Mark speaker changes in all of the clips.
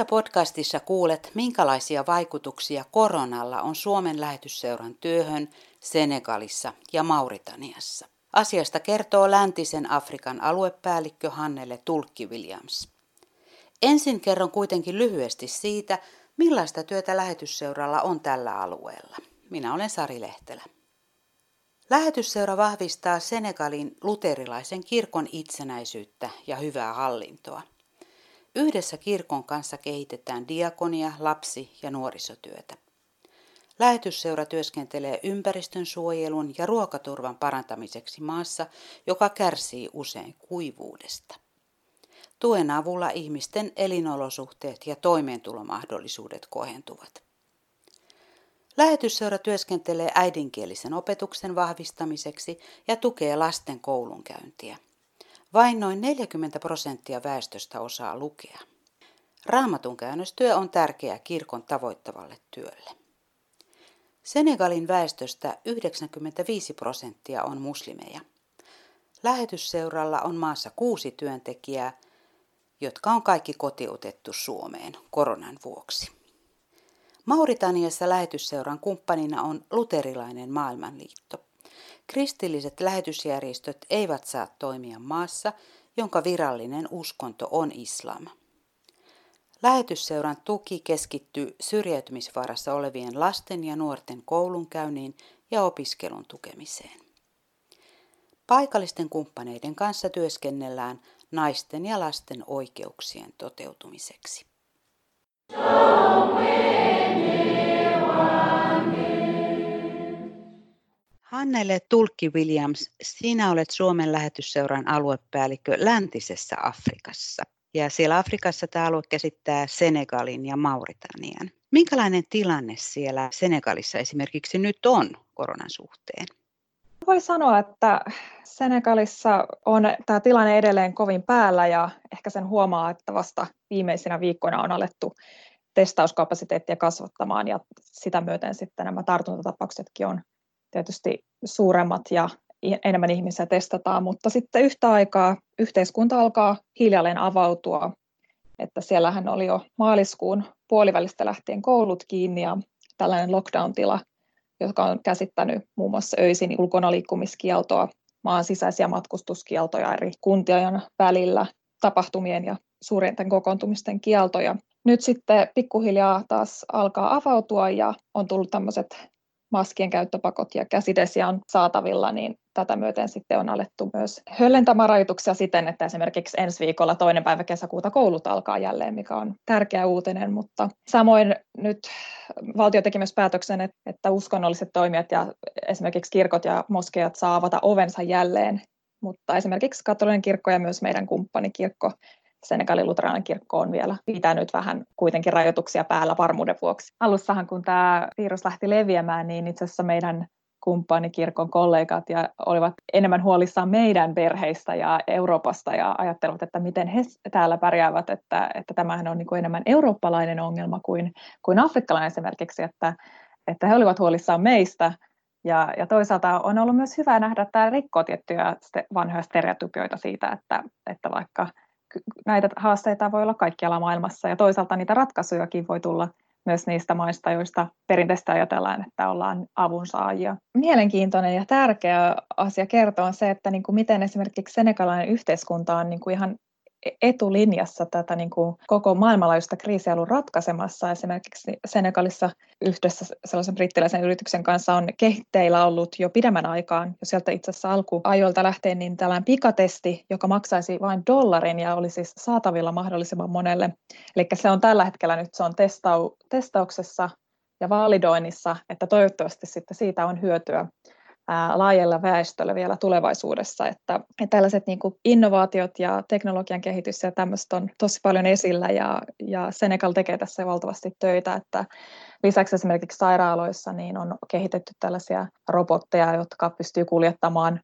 Speaker 1: Tässä podcastissa kuulet, minkälaisia vaikutuksia koronalla on Suomen lähetysseuran työhön Senegalissa ja Mauritaniassa. Asiasta kertoo läntisen Afrikan aluepäällikkö Hannele Tulkki Williams. Ensin kerron kuitenkin lyhyesti siitä, millaista työtä lähetysseuralla on tällä alueella. Minä olen Sari Lehtelä. Lähetysseura vahvistaa Senegalin luterilaisen kirkon itsenäisyyttä ja hyvää hallintoa. Yhdessä kirkon kanssa kehitetään diakonia, lapsi- ja nuorisotyötä. Lähetysseura työskentelee ympäristön suojelun ja ruokaturvan parantamiseksi maassa, joka kärsii usein kuivuudesta. Tuen avulla ihmisten elinolosuhteet ja toimeentulomahdollisuudet kohentuvat. Lähetysseura työskentelee äidinkielisen opetuksen vahvistamiseksi ja tukee lasten koulunkäyntiä. Vain noin 40 prosenttia väestöstä osaa lukea. Raamatun käännöstyö on tärkeä kirkon tavoittavalle työlle. Senegalin väestöstä 95 prosenttia on muslimeja. Lähetysseuralla on maassa kuusi työntekijää, jotka on kaikki kotiutettu Suomeen koronan vuoksi. Mauritaniassa lähetysseuran kumppanina on luterilainen maailmanliitto. Kristilliset lähetysjärjestöt eivät saa toimia maassa, jonka virallinen uskonto on islam. Lähetysseuran tuki keskittyy syrjäytymisvaarassa olevien lasten ja nuorten koulunkäynnin ja opiskelun tukemiseen. Paikallisten kumppaneiden kanssa työskennellään naisten ja lasten oikeuksien toteutumiseksi. Hannele Tulkki Williams, sinä olet Suomen lähetysseuran aluepäällikkö läntisessä Afrikassa. Ja siellä Afrikassa tämä alue käsittää Senegalin ja Mauritanian. Minkälainen tilanne siellä Senegalissa esimerkiksi nyt on koronan suhteen?
Speaker 2: Voi sanoa, että Senegalissa on tämä tilanne edelleen kovin päällä ja ehkä sen huomaa, että vasta viimeisinä viikkoina on alettu testauskapasiteettia kasvattamaan ja sitä myöten sitten nämä tartuntatapauksetkin on tietysti suuremmat ja enemmän ihmisiä testataan, mutta sitten yhtä aikaa yhteiskunta alkaa hiljalleen avautua, että siellähän oli jo maaliskuun puolivälistä lähtien koulut kiinni ja tällainen lockdown-tila, joka on käsittänyt muun muassa öisin ulkonaliikkumiskieltoa, maan sisäisiä matkustuskieltoja eri kuntien välillä, tapahtumien ja suurenten kokoontumisten kieltoja. Nyt sitten pikkuhiljaa taas alkaa avautua ja on tullut tämmöiset maskien käyttöpakot ja käsidesiä on saatavilla, niin tätä myöten sitten on alettu myös höllentämään rajoituksia siten, että esimerkiksi ensi viikolla toinen päivä kesäkuuta koulut alkaa jälleen, mikä on tärkeä uutinen, mutta samoin nyt valtio teki myös päätöksen, että uskonnolliset toimijat ja esimerkiksi kirkot ja moskeat saa avata ovensa jälleen, mutta esimerkiksi katolinen kirkko ja myös meidän kumppanikirkko Senegalin luterilainen kirkko on vielä pitänyt vähän kuitenkin rajoituksia päällä varmuuden vuoksi. Alussahan kun tämä virus lähti leviämään, niin itse asiassa meidän kumppanikirkon kollegat ja olivat enemmän huolissaan meidän perheistä ja Euroopasta ja ajattelevat, että miten he täällä pärjäävät, että, että tämähän on niin kuin enemmän eurooppalainen ongelma kuin, kuin afrikkalainen esimerkiksi, että, että he olivat huolissaan meistä ja, ja toisaalta on ollut myös hyvä nähdä, että tämä rikkoo tiettyjä vanhoja stereotypioita siitä, että, että vaikka näitä haasteita voi olla kaikkialla maailmassa ja toisaalta niitä ratkaisujakin voi tulla myös niistä maista, joista perinteisesti ajatellaan, että ollaan avunsaajia. Mielenkiintoinen ja tärkeä asia kertoa on se, että niin kuin miten esimerkiksi senegalainen yhteiskunta on niin kuin ihan etulinjassa tätä niin kuin koko maailmanlaajuista kriisiä ollut ratkaisemassa. Esimerkiksi Senegalissa yhdessä sellaisen brittiläisen yrityksen kanssa on kehitteillä ollut jo pidemmän aikaan, jo sieltä itse asiassa alkuajoilta lähtien, niin tällainen pikatesti, joka maksaisi vain dollarin ja olisi siis saatavilla mahdollisimman monelle. Eli se on tällä hetkellä nyt se on testau, testauksessa ja validoinnissa, että toivottavasti sitten siitä on hyötyä laajalla väestöllä vielä tulevaisuudessa, että, tällaiset niin kuin innovaatiot ja teknologian kehitys ja tämmöistä on tosi paljon esillä ja, ja Senegal tekee tässä valtavasti töitä, että lisäksi esimerkiksi sairaaloissa niin on kehitetty tällaisia robotteja, jotka pystyy kuljettamaan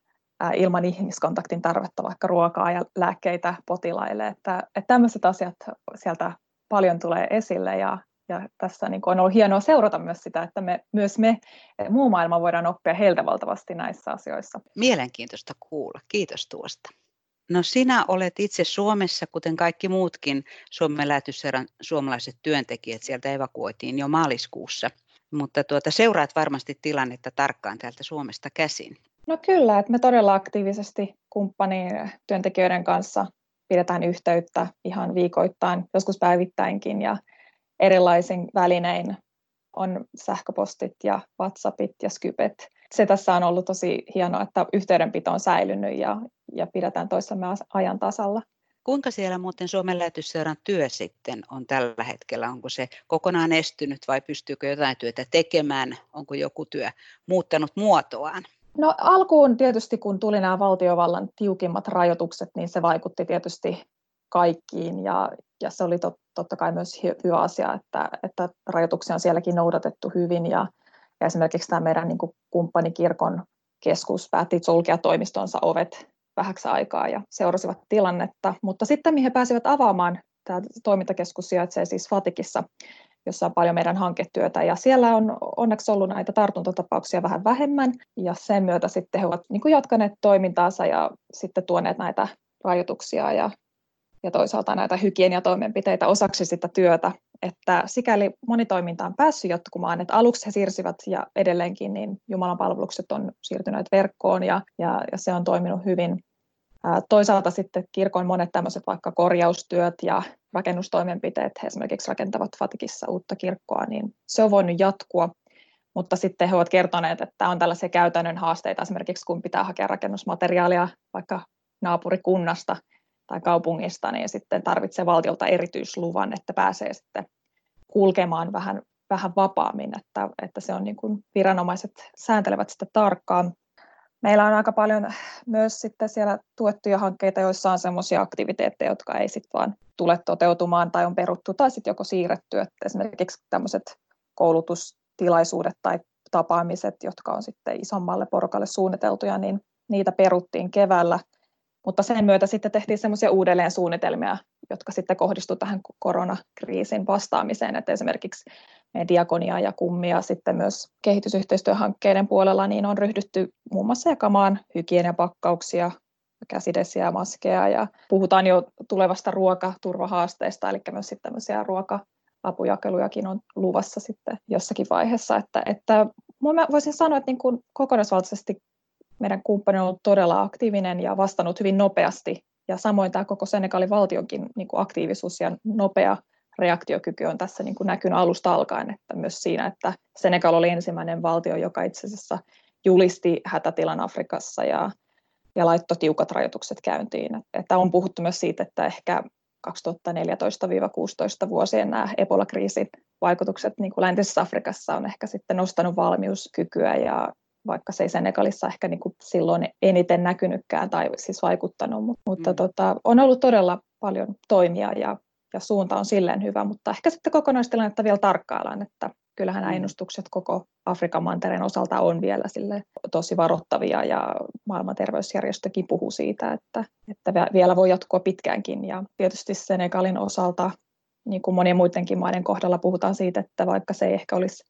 Speaker 2: ilman ihmiskontaktin tarvetta vaikka ruokaa ja lääkkeitä potilaille, että, että tämmöiset asiat sieltä paljon tulee esille ja, ja tässä niin on ollut hienoa seurata myös sitä, että me, myös me, muu maailma voidaan oppia heiltä valtavasti näissä asioissa.
Speaker 1: Mielenkiintoista kuulla. Kiitos tuosta. No sinä olet itse Suomessa, kuten kaikki muutkin Suomen lähetysseuran suomalaiset työntekijät. Sieltä evakuoitiin jo maaliskuussa. Mutta tuota, seuraat varmasti tilannetta tarkkaan täältä Suomesta käsin.
Speaker 2: No kyllä, että me todella aktiivisesti kumppanin työntekijöiden kanssa pidetään yhteyttä ihan viikoittain, joskus päivittäinkin ja erilaisin välinein on sähköpostit ja WhatsAppit ja Skypet. Se tässä on ollut tosi hienoa, että yhteydenpito on säilynyt ja, ja pidetään toissamme ajan tasalla.
Speaker 1: Kuinka siellä muuten Suomen lähetysseuran työ sitten on tällä hetkellä? Onko se kokonaan estynyt vai pystyykö jotain työtä tekemään? Onko joku työ muuttanut muotoaan?
Speaker 2: No alkuun tietysti, kun tuli nämä valtiovallan tiukimmat rajoitukset, niin se vaikutti tietysti kaikkiin. Ja, ja se oli tot, totta kai myös hyvä asia, että, että rajoituksia on sielläkin noudatettu hyvin. Ja, ja esimerkiksi tämä meidän niin kumppanikirkon keskus päätti sulkea toimistonsa ovet vähäksi aikaa ja seurasivat tilannetta, mutta sitten mihin he pääsivät avaamaan, tämä toimintakeskus sijaitsee siis Fatikissa, jossa on paljon meidän hanketyötä. Ja siellä on onneksi ollut näitä tartuntatapauksia vähän vähemmän. Ja sen myötä sitten he ovat niin jatkaneet toimintaansa ja sitten tuoneet näitä rajoituksia ja, ja toisaalta näitä hygieniatoimenpiteitä osaksi sitä työtä, että sikäli monitoiminta on päässyt jatkumaan, että aluksi he siirsivät ja edelleenkin niin Jumalan palvelukset on siirtyneet verkkoon ja, ja, ja se on toiminut hyvin. Toisaalta sitten kirkon monet tämmöiset vaikka korjaustyöt ja rakennustoimenpiteet, he esimerkiksi rakentavat Fatikissa uutta kirkkoa, niin se on voinut jatkua. Mutta sitten he ovat kertoneet, että on tällaisia käytännön haasteita, esimerkiksi kun pitää hakea rakennusmateriaalia vaikka naapurikunnasta tai kaupungista, niin sitten tarvitsee valtiolta erityisluvan, että pääsee sitten kulkemaan vähän, vähän vapaammin, että, että se on niin kuin viranomaiset sääntelevät sitä tarkkaan. Meillä on aika paljon myös sitten siellä tuettuja hankkeita, joissa on sellaisia aktiviteetteja, jotka ei sitten vaan tule toteutumaan tai on peruttu tai sitten joko siirretty. Että esimerkiksi tämmöiset koulutustilaisuudet tai tapaamiset, jotka on sitten isommalle porukalle suunniteltuja, niin niitä peruttiin keväällä. Mutta sen myötä sitten tehtiin semmoisia uudelleen suunnitelmia, jotka sitten kohdistuivat tähän koronakriisin vastaamiseen. Että esimerkiksi diakonia ja kummia sitten myös kehitysyhteistyöhankkeiden puolella niin on ryhdytty muun muassa jakamaan hygieniapakkauksia, käsidesiä ja maskeja ja puhutaan jo tulevasta ruokaturvahaasteesta, eli myös sitten tämmöisiä ruoka apujakelujakin on luvassa sitten jossakin vaiheessa. Että, että mä voisin sanoa, että niin kuin kokonaisvaltaisesti meidän kumppani on ollut todella aktiivinen ja vastannut hyvin nopeasti. Ja samoin tämä koko Senegalin valtionkin niin kuin aktiivisuus ja nopea reaktiokyky on tässä niin kuin näkynyt alusta alkaen, että myös siinä, että Senegal oli ensimmäinen valtio, joka itse asiassa julisti hätätilan Afrikassa ja, ja laittoi tiukat rajoitukset käyntiin. Että on puhuttu myös siitä, että ehkä 2014-16 vuosien nämä Ebola-kriisin vaikutukset niin kuin läntisessä Afrikassa on ehkä sitten nostanut valmiuskykyä ja vaikka se ei Senegalissa ehkä niin kuin silloin eniten näkynytkään tai siis vaikuttanut, mutta mm. tota, on ollut todella paljon toimia ja ja suunta on silleen hyvä, mutta ehkä sitten kokonaistilannetta vielä tarkkaillaan, että kyllähän nämä mm. ennustukset koko Afrikan mantereen osalta on vielä sille tosi varoittavia ja maailman terveysjärjestökin puhuu siitä, että, että vielä voi jatkua pitkäänkin ja tietysti Senegalin osalta niin kuin monien muidenkin maiden kohdalla puhutaan siitä, että vaikka se ei ehkä olisi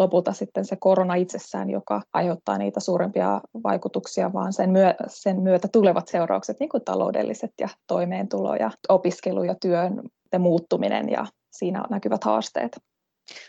Speaker 2: lopulta sitten se korona itsessään, joka aiheuttaa niitä suurempia vaikutuksia, vaan sen, myö- sen myötä tulevat seuraukset, niin kuin taloudelliset ja toimeentulo ja opiskelu ja työn muuttuminen ja siinä näkyvät haasteet.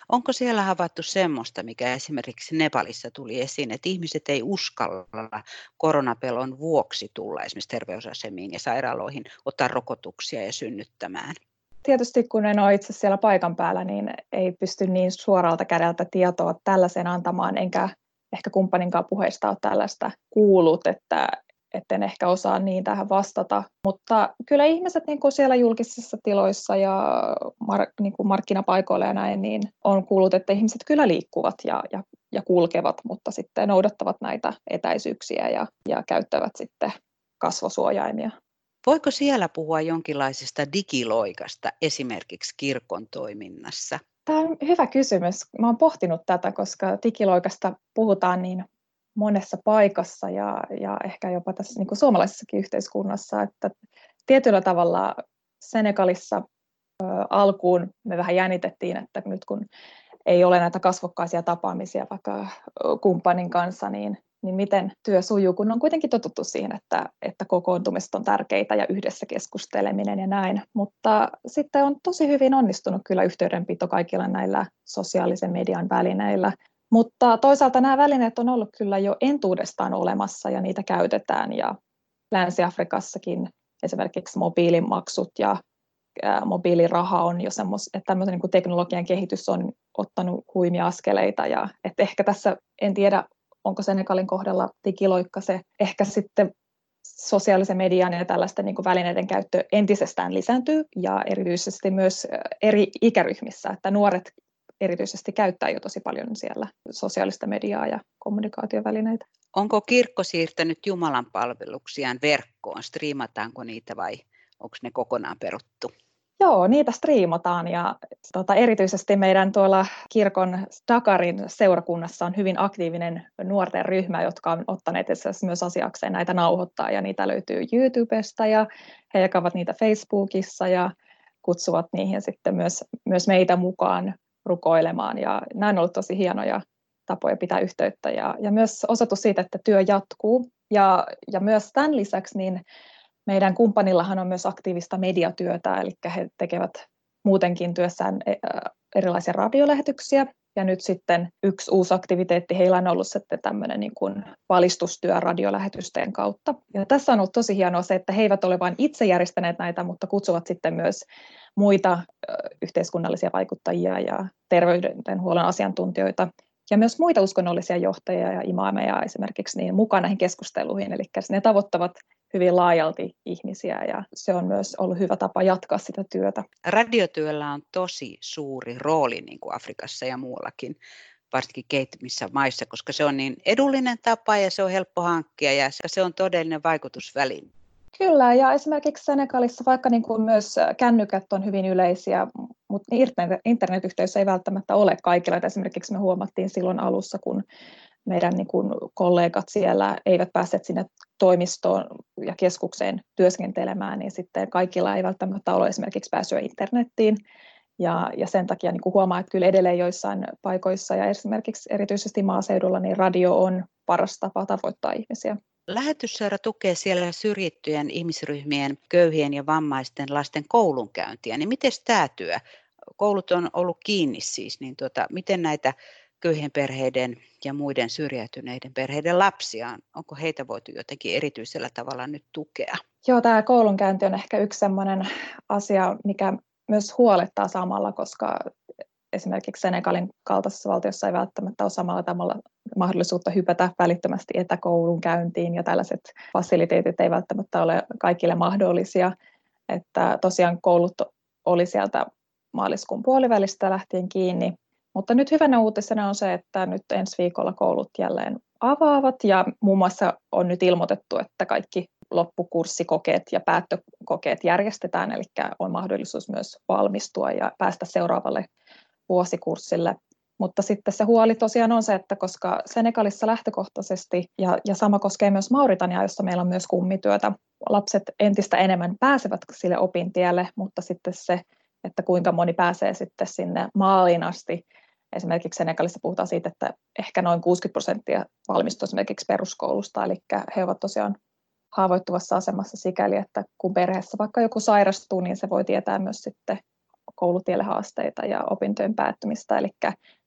Speaker 1: Onko siellä havaittu semmoista, mikä esimerkiksi Nepalissa tuli esiin, että ihmiset ei uskalla koronapelon vuoksi tulla esimerkiksi terveysasemiin ja sairaaloihin ottaa rokotuksia ja synnyttämään?
Speaker 2: Tietysti kun en ole itse siellä paikan päällä, niin ei pysty niin suoralta kädeltä tietoa tällaisen antamaan, enkä ehkä kumppaninkaan puheista ole tällaista kuullut, että etten ehkä osaa niin tähän vastata. Mutta kyllä ihmiset niin kuin siellä julkisissa tiloissa ja mar- niin kuin markkinapaikoilla ja näin, niin on kuullut, että ihmiset kyllä liikkuvat ja, ja, ja kulkevat, mutta sitten noudattavat näitä etäisyyksiä ja, ja käyttävät sitten kasvosuojaimia.
Speaker 1: Voiko siellä puhua jonkinlaisesta digiloikasta esimerkiksi kirkon toiminnassa?
Speaker 2: Tämä on hyvä kysymys. Mä olen pohtinut tätä, koska digiloikasta puhutaan niin monessa paikassa ja, ja ehkä jopa tässä niin kuin suomalaisessakin yhteiskunnassa, että tietyllä tavalla Senegalissa ö, alkuun me vähän jännitettiin, että nyt kun ei ole näitä kasvokkaisia tapaamisia vaikka kumppanin kanssa, niin niin miten työ sujuu, kun on kuitenkin totuttu siihen, että, että kokoontumiset on tärkeitä ja yhdessä keskusteleminen ja näin. Mutta sitten on tosi hyvin onnistunut kyllä yhteydenpito kaikilla näillä sosiaalisen median välineillä. Mutta toisaalta nämä välineet on ollut kyllä jo entuudestaan olemassa ja niitä käytetään ja Länsi-Afrikassakin esimerkiksi mobiilimaksut ja mobiiliraha on jo semmoista, että tämmöisen niin teknologian kehitys on ottanut huimia askeleita ja että ehkä tässä en tiedä, onko Senegalin kohdalla digiloikka se ehkä sitten sosiaalisen median ja tällaisten niin välineiden käyttö entisestään lisääntyy ja erityisesti myös eri ikäryhmissä, että nuoret erityisesti käyttää jo tosi paljon siellä sosiaalista mediaa ja kommunikaatiovälineitä.
Speaker 1: Onko kirkko siirtänyt Jumalan palveluksiaan verkkoon? Striimataanko niitä vai onko ne kokonaan peruttu?
Speaker 2: Joo, niitä striimataan ja tota, erityisesti meidän tuolla kirkon Dakarin seurakunnassa on hyvin aktiivinen nuorten ryhmä, jotka on ottaneet myös asiakseen näitä nauhoittaa ja niitä löytyy YouTubesta ja he jakavat niitä Facebookissa ja kutsuvat niihin sitten myös, myös meitä mukaan rukoilemaan. Ja nämä on ollut tosi hienoja tapoja pitää yhteyttä ja, ja myös osoitus siitä, että työ jatkuu. Ja, ja myös tämän lisäksi niin meidän kumppanillahan on myös aktiivista mediatyötä, eli he tekevät muutenkin työssään e, erilaisia radiolähetyksiä. Ja nyt sitten yksi uusi aktiviteetti heillä on ollut sitten tämmöinen niin kuin valistustyö radiolähetysten kautta. Ja tässä on ollut tosi hienoa se, että he eivät ole vain itse järjestäneet näitä, mutta kutsuvat sitten myös muita yhteiskunnallisia vaikuttajia ja terveydenhuollon asiantuntijoita ja myös muita uskonnollisia johtajia ja imaameja esimerkiksi niin mukaan näihin keskusteluihin. Eli ne tavoittavat hyvin laajalti ihmisiä ja se on myös ollut hyvä tapa jatkaa sitä työtä.
Speaker 1: Radiotyöllä on tosi suuri rooli niin kuin Afrikassa ja muuallakin varsinkin kehittymissä maissa, koska se on niin edullinen tapa ja se on helppo hankkia ja se on todellinen vaikutusväline.
Speaker 2: Kyllä, ja esimerkiksi Senegalissa, vaikka niin kuin myös kännykät on hyvin yleisiä, mutta internetyhteys ei välttämättä ole kaikilla. Että esimerkiksi me huomattiin silloin alussa, kun meidän niin kuin kollegat siellä eivät päässeet sinne toimistoon ja keskukseen työskentelemään, niin sitten kaikilla ei välttämättä ole esimerkiksi pääsyä internettiin. Ja, ja sen takia niin kuin huomaa, että kyllä edelleen joissain paikoissa ja esimerkiksi erityisesti maaseudulla niin radio on paras tapa tavoittaa ihmisiä.
Speaker 1: Lähetysseura tukee siellä syrjittyjen ihmisryhmien, köyhien ja vammaisten lasten koulunkäyntiä. Niin miten tämä työ? Koulut on ollut kiinni siis, niin tuota, miten näitä köyhien perheiden ja muiden syrjäytyneiden perheiden lapsia, onko heitä voitu jotenkin erityisellä tavalla nyt tukea?
Speaker 2: Joo, tämä koulunkäynti on ehkä yksi sellainen asia, mikä myös huolettaa samalla, koska esimerkiksi Senegalin kaltaisessa valtiossa ei välttämättä ole samalla tavalla mahdollisuutta hypätä välittömästi etäkoulun käyntiin ja tällaiset fasiliteetit ei välttämättä ole kaikille mahdollisia. Että tosiaan koulut oli sieltä maaliskuun puolivälistä lähtien kiinni, mutta nyt hyvänä uutisena on se, että nyt ensi viikolla koulut jälleen avaavat ja muun muassa on nyt ilmoitettu, että kaikki loppukurssikokeet ja päättökokeet järjestetään, eli on mahdollisuus myös valmistua ja päästä seuraavalle vuosikurssille. Mutta sitten se huoli tosiaan on se, että koska Senegalissa lähtökohtaisesti, ja, ja sama koskee myös Mauritania, jossa meillä on myös kummityötä, lapset entistä enemmän pääsevät sille opintielle, mutta sitten se, että kuinka moni pääsee sitten sinne maaliin asti, Esimerkiksi Senegalissa puhutaan siitä, että ehkä noin 60 prosenttia valmistuu esimerkiksi peruskoulusta, eli he ovat tosiaan haavoittuvassa asemassa sikäli, että kun perheessä vaikka joku sairastuu, niin se voi tietää myös sitten koulutielle haasteita ja opintojen päättymistä. Eli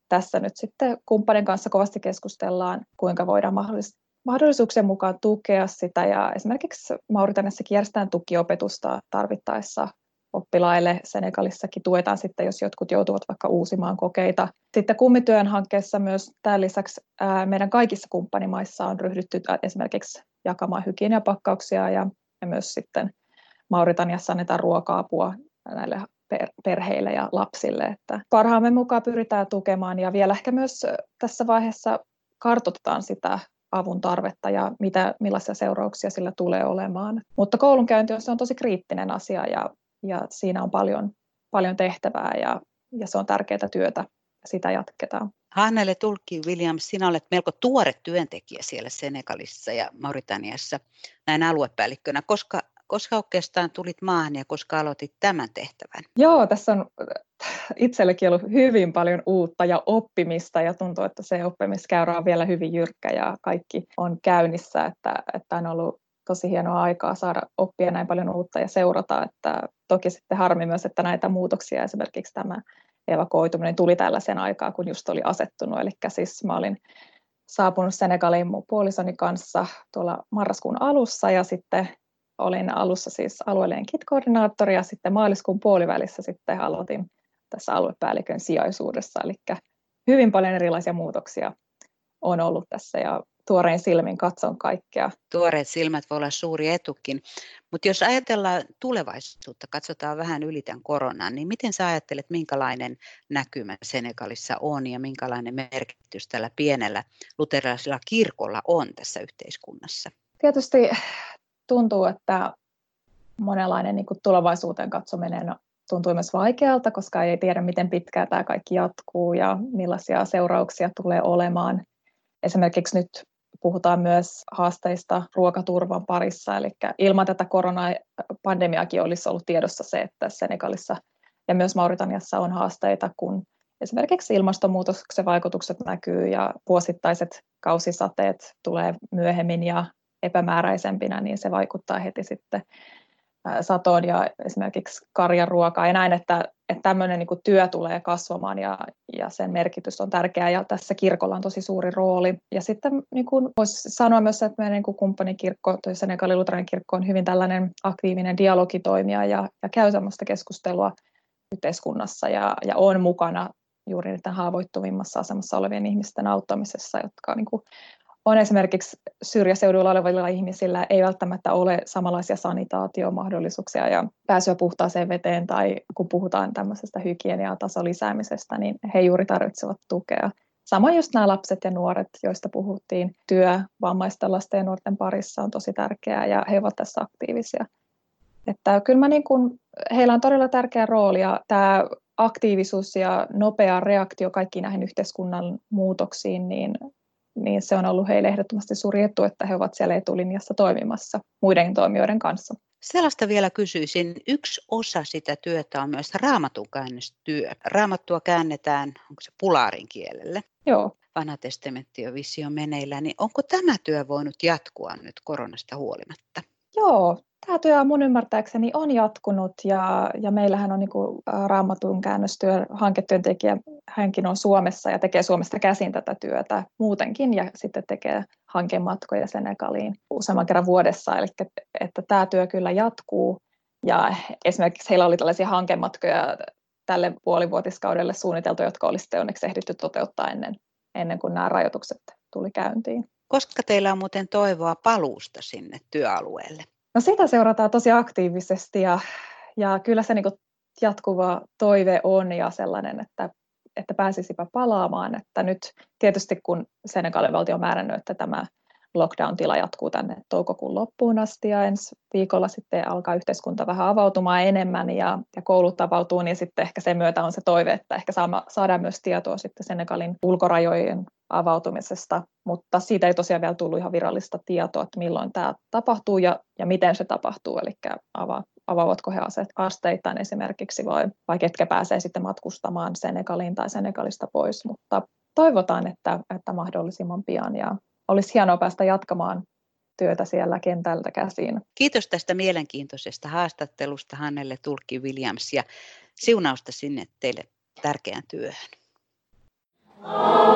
Speaker 2: tässä nyt sitten kumppanin kanssa kovasti keskustellaan, kuinka voidaan mahdollis- mahdollisuuksien mukaan tukea sitä. Ja esimerkiksi Mauritaniassakin järjestetään tukiopetusta tarvittaessa oppilaille. Senegalissakin tuetaan sitten, jos jotkut joutuvat vaikka uusimaan kokeita. Sitten kummityön hankkeessa myös tämän lisäksi meidän kaikissa kumppanimaissa on ryhdytty esimerkiksi jakamaan hygieniapakkauksia ja, ja myös sitten Mauritaniassa annetaan ruoka-apua näille perheille ja lapsille. Että parhaamme mukaan pyritään tukemaan ja vielä ehkä myös tässä vaiheessa kartoitetaan sitä avun tarvetta ja mitä, millaisia seurauksia sillä tulee olemaan. Mutta koulunkäynti on, se on tosi kriittinen asia ja, ja siinä on paljon, paljon tehtävää ja, ja se on tärkeää työtä. Sitä jatketaan.
Speaker 1: Hannele Tulkki Williams, sinä olet melko tuore työntekijä siellä Senegalissa ja Mauritaniassa näin aluepäällikkönä. Koska koska oikeastaan tulit maahan ja koska aloitit tämän tehtävän?
Speaker 2: Joo, tässä on itsellekin ollut hyvin paljon uutta ja oppimista ja tuntuu, että se oppimiskäyrä on vielä hyvin jyrkkä ja kaikki on käynnissä, että, että on ollut tosi hienoa aikaa saada oppia näin paljon uutta ja seurata, että toki sitten harmi myös, että näitä muutoksia esimerkiksi tämä evakuoituminen tuli tällaisen aikaa, kun just oli asettunut, eli siis mä olin saapunut Senegaliin mun puolisoni kanssa tuolla marraskuun alussa ja sitten olin alussa siis alueellinen KIT-koordinaattori ja sitten maaliskuun puolivälissä sitten aloitin tässä aluepäällikön sijaisuudessa, eli hyvin paljon erilaisia muutoksia on ollut tässä ja tuorein silmin katson kaikkea.
Speaker 1: Tuoreet silmät voi olla suuri etukin, mutta jos ajatellaan tulevaisuutta, katsotaan vähän yli tämän koronan, niin miten sä ajattelet, minkälainen näkymä Senegalissa on ja minkälainen merkitys tällä pienellä luterilaisella kirkolla on tässä yhteiskunnassa?
Speaker 2: Tietysti tuntuu, että monenlainen niin tulevaisuuteen katsominen tuntuu myös vaikealta, koska ei tiedä, miten pitkään tämä kaikki jatkuu ja millaisia seurauksia tulee olemaan. Esimerkiksi nyt puhutaan myös haasteista ruokaturvan parissa, eli ilman tätä koronapandemiakin olisi ollut tiedossa se, että Senegalissa ja myös Mauritaniassa on haasteita, kun esimerkiksi ilmastonmuutoksen vaikutukset näkyy ja vuosittaiset kausisateet tulee myöhemmin ja epämääräisempinä, niin se vaikuttaa heti sitten satoon ja esimerkiksi karjaruokaa ja näin, että, että tämmöinen niin työ tulee kasvamaan ja, ja sen merkitys on tärkeä ja tässä kirkolla on tosi suuri rooli. Ja sitten niin kuin voisi sanoa myös, että meidän niin kumppanikirkko, toi Senegalin luterilainen kirkko on hyvin tällainen aktiivinen dialogitoimija ja, ja käy sellaista keskustelua yhteiskunnassa ja, ja on mukana juuri niiden haavoittuvimmassa asemassa olevien ihmisten auttamisessa, jotka niin kuin on esimerkiksi syrjäseuduilla olevilla ihmisillä ei välttämättä ole samanlaisia sanitaatiomahdollisuuksia ja pääsyä puhtaaseen veteen tai kun puhutaan tämmöisestä hygieniatason lisäämisestä, niin he juuri tarvitsevat tukea. Samoin just nämä lapset ja nuoret, joista puhuttiin, työ vammaisten lasten ja nuorten parissa on tosi tärkeää ja he ovat tässä aktiivisia. Että kyllä mä niin kuin, heillä on todella tärkeä rooli ja tämä aktiivisuus ja nopea reaktio kaikkiin näihin yhteiskunnan muutoksiin, niin niin se on ollut heille ehdottomasti suuri etu, että he ovat siellä etulinjassa toimimassa muiden toimijoiden kanssa.
Speaker 1: Sellaista vielä kysyisin. Yksi osa sitä työtä on myös raamatun käännöstyö. Raamattua käännetään, onko se pulaarin kielelle?
Speaker 2: Joo.
Speaker 1: Vanha testamentti on visio meneillään, niin onko tämä työ voinut jatkua nyt koronasta huolimatta?
Speaker 2: Joo, Tämä työ mun ymmärtääkseni on jatkunut ja, ja meillähän on niin raamatun käännöstyö hanketyöntekijä, hänkin on Suomessa ja tekee Suomesta käsin tätä työtä muutenkin ja sitten tekee hankematkoja Senegaliin useamman kerran vuodessa, eli että tämä työ kyllä jatkuu ja esimerkiksi heillä oli tällaisia hankematkoja tälle puolivuotiskaudelle suunniteltu, jotka olisi onneksi ehditty toteuttaa ennen, ennen kuin nämä rajoitukset tuli käyntiin.
Speaker 1: Koska teillä on muuten toivoa paluusta sinne työalueelle?
Speaker 2: No sitä seurataan tosi aktiivisesti ja, ja kyllä se niin jatkuva toive on ja sellainen, että, että pääsisipä palaamaan. Että nyt tietysti kun Senegalin valtio on määrännyt, että tämä lockdown-tila jatkuu tänne toukokuun loppuun asti ja ensi viikolla sitten alkaa yhteiskunta vähän avautumaan enemmän ja, ja koulut avautuu, niin sitten ehkä sen myötä on se toive, että ehkä saadaan myös tietoa sitten Senegalin ulkorajojen avautumisesta, mutta siitä ei tosiaan vielä tullut ihan virallista tietoa, että milloin tämä tapahtuu ja, ja miten se tapahtuu, eli ava, avaavatko he asteittain esimerkiksi vai, vai ketkä pääsee sitten matkustamaan Senegaliin tai Senegalista pois, mutta toivotaan, että, että mahdollisimman pian ja olisi hienoa päästä jatkamaan työtä siellä kentältä käsin.
Speaker 1: Kiitos tästä mielenkiintoisesta haastattelusta Hannelle Tulkki Williams ja siunausta sinne teille tärkeään työhön. Oh,